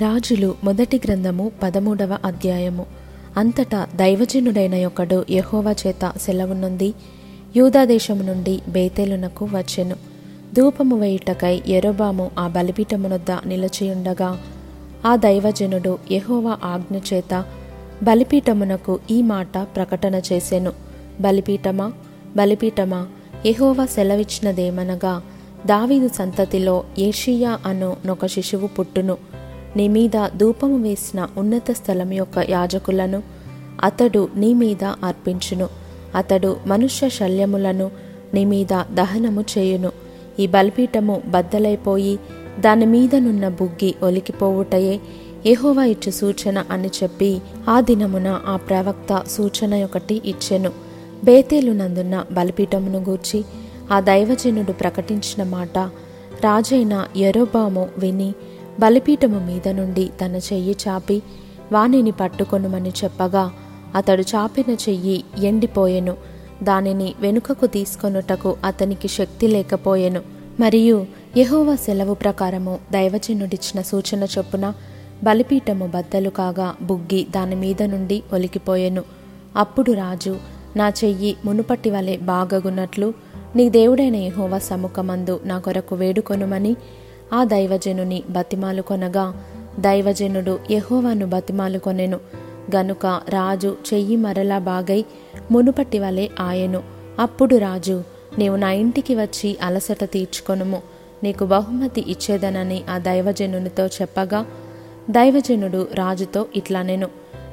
రాజులు మొదటి గ్రంథము పదమూడవ అధ్యాయము. అంతటా దైవజనుడైన ఒకడు యహోవా చేత సెలవునుంది. యూదాదేశము నుండి బేతేలునకు వచ్చెను. ధూపము వేయుటకై ఎరోబాము ఆ బలిపీఠమునొద్ద నిలిచియుండగా ఆ దైవజనుడు యహోవా ఆజ్ఞ చేత బలిపీఠమునకు ఈ మాట ప్రకటన చేసెను. బలిపీఠమా? బలిపీఠమా? యహోవా సెలవిచ్చినదేమనగా దావీదు సంతతిలో ఏషియా అను నొక శిశువు పుట్టును. నీ మీద ధూపము వేసిన ఉన్నత స్థలం యొక్క యాజకులను అతడు నీ మీద అర్పించును. అతడు మనుష్య శల్యములను నీ మీద దహనము చేయును. ఈ బలిపీఠము బద్దలైపోయి దాని మీదనున్న బుగ్గి ఒలికిపోవుటయే యెహోవా ఇచ్చు సూచన అని చెప్పి ఆ దినమున ఆ ప్రవక్త సూచన ఒకటి ఇచ్చెను. బేతేలునందున్న బలిపీఠమును గూర్చి ఆ దైవజనుడు ప్రకటించిన మాట రాజైన ఎరోబాము విని బలిపీఠము మీద నుండి తన చెయ్యి చాపి వానిని పట్టుకొనుమని చెప్పగా అతడు చాపిన చెయ్యి ఎండిపోయెను. దానిని వెనుకకు తీసుకొనుటకు అతనికి శక్తి లేకపోయెను. మరియు యెహోవా సెలవు ప్రకారము దైవజనుడిచ్చిన సూచన చొప్పున బలిపీఠము బద్దలు కాగా బుగ్గి దాని మీద నుండి ఒలికిపోయెను. అప్పుడు రాజు నా చెయ్యి మునుపటి వలె బాగగున్నట్లు నీ దేవుడైన యెహోవా సముఖమందు నా కొరకు వేడుకొనుమని ఆ దైవజనుని బతిమాలు కొనగా దైవజనుడు యహోవాను బతిమాలు కొనెను. గనుక రాజు చెయ్యి మరలా బాగై మునుపటి వలె ఆయెను. అప్పుడు రాజు నీవు నా ఇంటికి వచ్చి అలసట తీర్చుకొనుము. నీకు బహుమతి ఇచ్చేదనని ఆ దైవజనునితో చెప్పగా దైవజనుడు రాజుతో ఇట్లనెను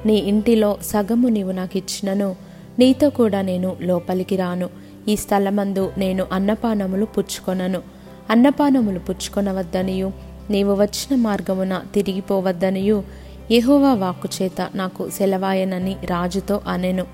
నీ ఇంటిలో సగము నీవు నాకు ఇచ్చినను నీతో కూడా నేను లోపలికి రాను. ఈ స్థలమందు నేను అన్నపానములు పుచ్చుకొనను. అన్నపానములు పుచ్చుకొనవద్దనియు. నీవు వచ్చిన మార్గమున తిరిగిపోవద్దనియు. యహోవా వాక్కు చేత నాకు సెలవాయనని రాజుతో అనెను.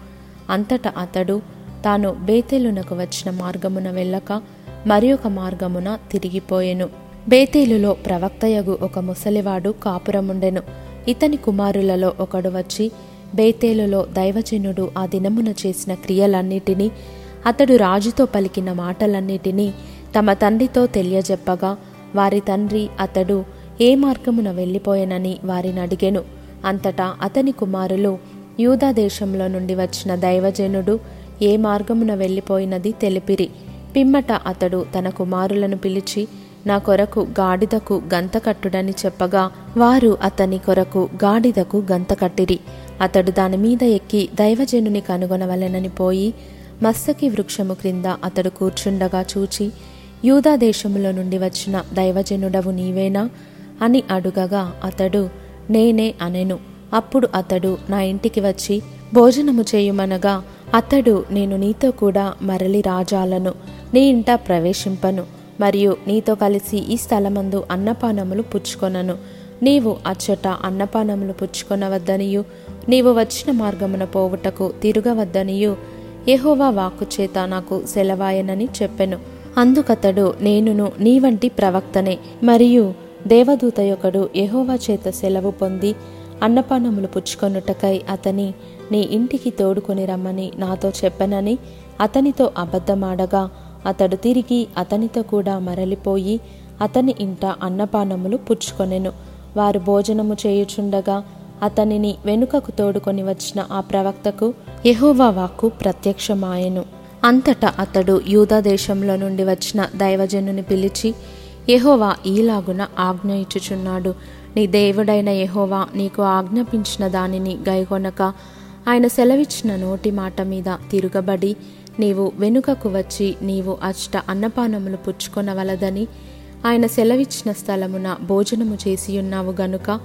అంతటా అతడు తాను బేతేలునకు వచ్చిన మార్గమున వెళ్ళక మరి ఒక మార్గమున తిరిగిపోయెను. బేతేలులో ప్రవక్తయగు ఒక ముసలివాడు కాపురముండెను. ఇతని కుమారులలో ఒకడు వచ్చి బేతేలులో దైవజనుడు ఆ దినమున చేసిన క్రియలన్నిటినీ అతడు రాజుతో పలికిన మాటలన్నిటినీ తమ తండ్రితో తెలియజెప్పగా వారి తండ్రి అతడు ఏ మార్గమున వెళ్ళిపోయెనని వారిని అడిగెను. అంతటా అతని కుమారులు యూదా దేశంలో నుండి వచ్చిన దైవజనుడు ఏ మార్గమున వెళ్ళిపోయినది తెలిపిరి. పిమ్మట అతడు తన కుమారులను పిలిచి నా కొరకు గాడిదకు గంత కట్టుడని చెప్పగా వారు అతని కొరకు గాడిదకు గంత కట్టిరి. అతడు దాని మీద ఎక్కి దైవజనుని కనుగొనవలెనని పోయి మస్తకి వృక్షము క్రింద అతడు కూర్చుండగా చూచి యూదా దేశములో నుండి వచ్చిన దైవజనుడవు నీవేనా? అని అడుగగా అతడు నేనే అనెను. అప్పుడు అతడు నా ఇంటికి వచ్చి భోజనము చేయుమనగా అతడు నేను నీతో కూడా మరలి రాజాలను నీ ఇంట ప్రవేశింపను మరియు నీతో కలిసి ఈ స్థలమందు అన్నపానములు పుచ్చుకొనను. నీవు అచ్చట అన్నపానములు పుచ్చుకొనవద్దనియు నీవు వచ్చిన మార్గమున పోవుటకు తిరగవద్దనియు ఎహోవా వాక్కు చేత నాకు సెలవాయనని చెప్పెను. అందుకతడు నేనును నీ వంటి ప్రవక్తనే. మరియు దేవదూత యొకడు యెహోవా చేత సెలవు పొంది అన్నపానములు పుచ్చుకొనుటకై అతని నీ ఇంటికి తోడుకొని రమ్మని నాతో చెప్పనని అతనితో అబద్ధమాడగా అతడు తిరిగి అతనితో కూడా మరలిపోయి అతని ఇంట అన్నపానములు పుచ్చుకొనెను. వారు భోజనము చేయుచుండగా అతనిని వెనుకకు తోడుకొని వచ్చిన ఆ ప్రవక్తకు యహోవా వాక్కు ప్రత్యక్షమాయెను. అంతటా అతడు యూదాదేశంలో నుండి వచ్చిన దైవజనుని పిలిచి యహోవా ఈలాగున ఆజ్ఞ ఇచ్చుచున్నాడు. నీ దేవుడైన యహోవా నీకు ఆజ్ఞాపించిన దానిని గైకొనక ఆయన సెలవిచ్చిన నోటి మాట మీద తిరగబడి నీవు వెనుకకు వచ్చి నీవు అష్ట అన్నపానములు పుచ్చుకొనవలదని ఆయన సెలవిచ్చిన స్థలమున భోజనము చేసి ఉన్నావు గనుక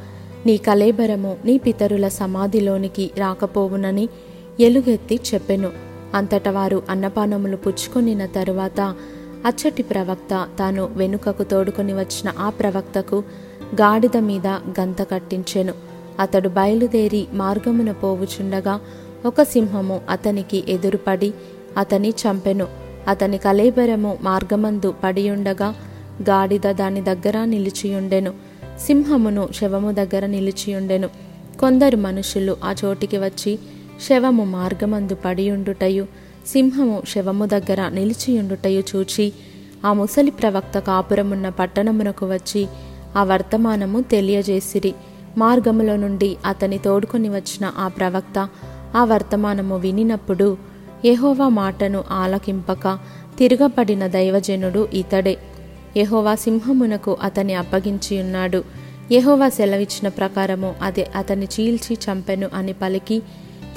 నీ కలేబరము నీ పితరుల సమాధిలోనికి రాకపోవునని ఎలుగెత్తి చెప్పెను. అంతట వారు అన్నపానములు పుచ్చుకొనిన తరువాత అచ్చటి ప్రవక్త తాను వెనుకకు తోడుకొని వచ్చిన ఆ ప్రవక్తకు గాడిద మీద గంత కట్టించెను. అతడు బయలుదేరి మార్గమున పోవుచుండగా ఒక సింహము అతనికి ఎదురుపడి అతని చంపెను. అతని కలేబరము మార్గమందు పడియుండగా గాడిద దాని దగ్గర నిలిచియుండెను. సింహమును శవము దగ్గర నిలిచియుండెను. కొందరు మనుషులు ఆ చోటికి వచ్చి శవము మార్గమందు పడియుండుటయు సింహము శవము దగ్గర నిలిచియుండుటయు చూచి ఆ ముసలి ప్రవక్త కాపురమున్న పట్టణమునకు వచ్చి ఆ వర్తమానము తెలియజేసిరి. మార్గములో నుండి అతని తోడుకొని వచ్చిన ఆ ప్రవక్త ఆ వర్తమానము వినినప్పుడు యహోవా మాటను ఆలకింపక తిరగబడిన దైవజనుడు ఇతడే. యహోవా సింహమునకు అతని అప్పగించి ఉన్నాడు సెలవిచ్చిన ప్రకారము అది అతని చీల్చి చంపెను అని పలికి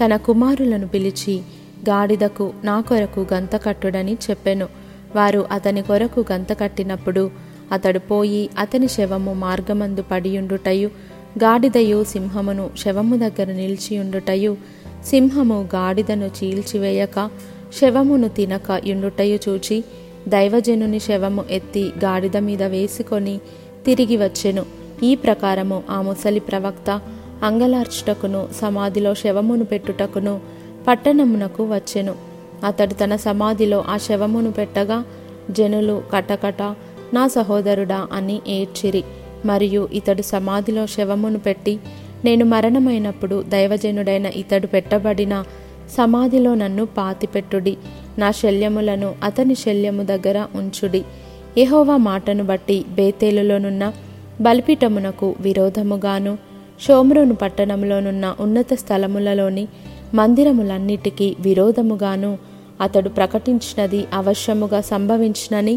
తన కుమారులను పిలిచి గాడిదకు నా కొరకు గంత కట్టుడని చెప్పెను. వారు అతని కొరకు గంత కట్టినప్పుడు అతడు పోయి అతని శవము మార్గమందు పడియుండుటయు గాడిదయు సింహమును శవము దగ్గర నిలిచియుండుటయు సింహము గాడిదను చీల్చివేయక శవమును తినక యుండుటయు చూచి దైవజనుని శవము ఎత్తి గాడిద మీద వేసుకొని తిరిగి వచ్చెను. ఈ ప్రకారము ఆ ముసలి ప్రవక్త అంగలార్చుటకును సమాధిలో శవమును పెట్టుటకును పట్టణమునకు వచ్చెను. అతడు తన సమాధిలో ఆ శవమును పెట్టగా జనులు కటకట నా సహోదరుడా అని ఏడ్చిరి. మరియు ఇతడు సమాధిలో శవమును పెట్టి నేను మరణమైనప్పుడు దైవజనుడైన ఇతడు పెట్టబడిన సమాధిలో నన్ను పాతిపెట్టుడి. నా శల్యములను అతని శల్యము దగ్గర ఉంచుడి. యెహోవా మాటను బట్టి బేతేలులోనున్న బలిపీఠమునకు విరోధముగాను షోమ్రోను పట్టణంలోనున్న ఉన్నత స్థలములలోని మందిరములన్నిటికీ విరోధముగాను అతడు ప్రకటించినది అవశ్యముగా సంభవించినని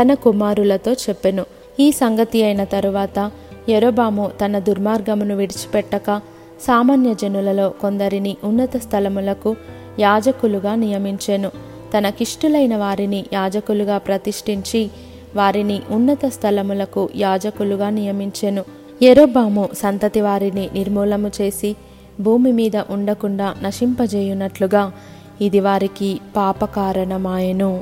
తన కుమారులతో చెప్పెను. ఈ సంగతి అయిన తరువాత ఎరోబాము తన దుర్మార్గమును విడిచిపెట్టక సామాన్య జనులలో కొందరిని ఉన్నత స్థలములకు యాజకులుగా నియమించెను. తనకిష్టులైన వారిని యాజకులుగా ప్రతిష్ఠించి వారిని ఉన్నత స్థలములకు యాజకులుగా నియమించెను. ఎరోబాము సంతతి వారిని నిర్మూలము చేసి భూమి మీద ఉండకుండా నశింపజేయునట్లుగా ఇది వారికి పాపకారణమాయెను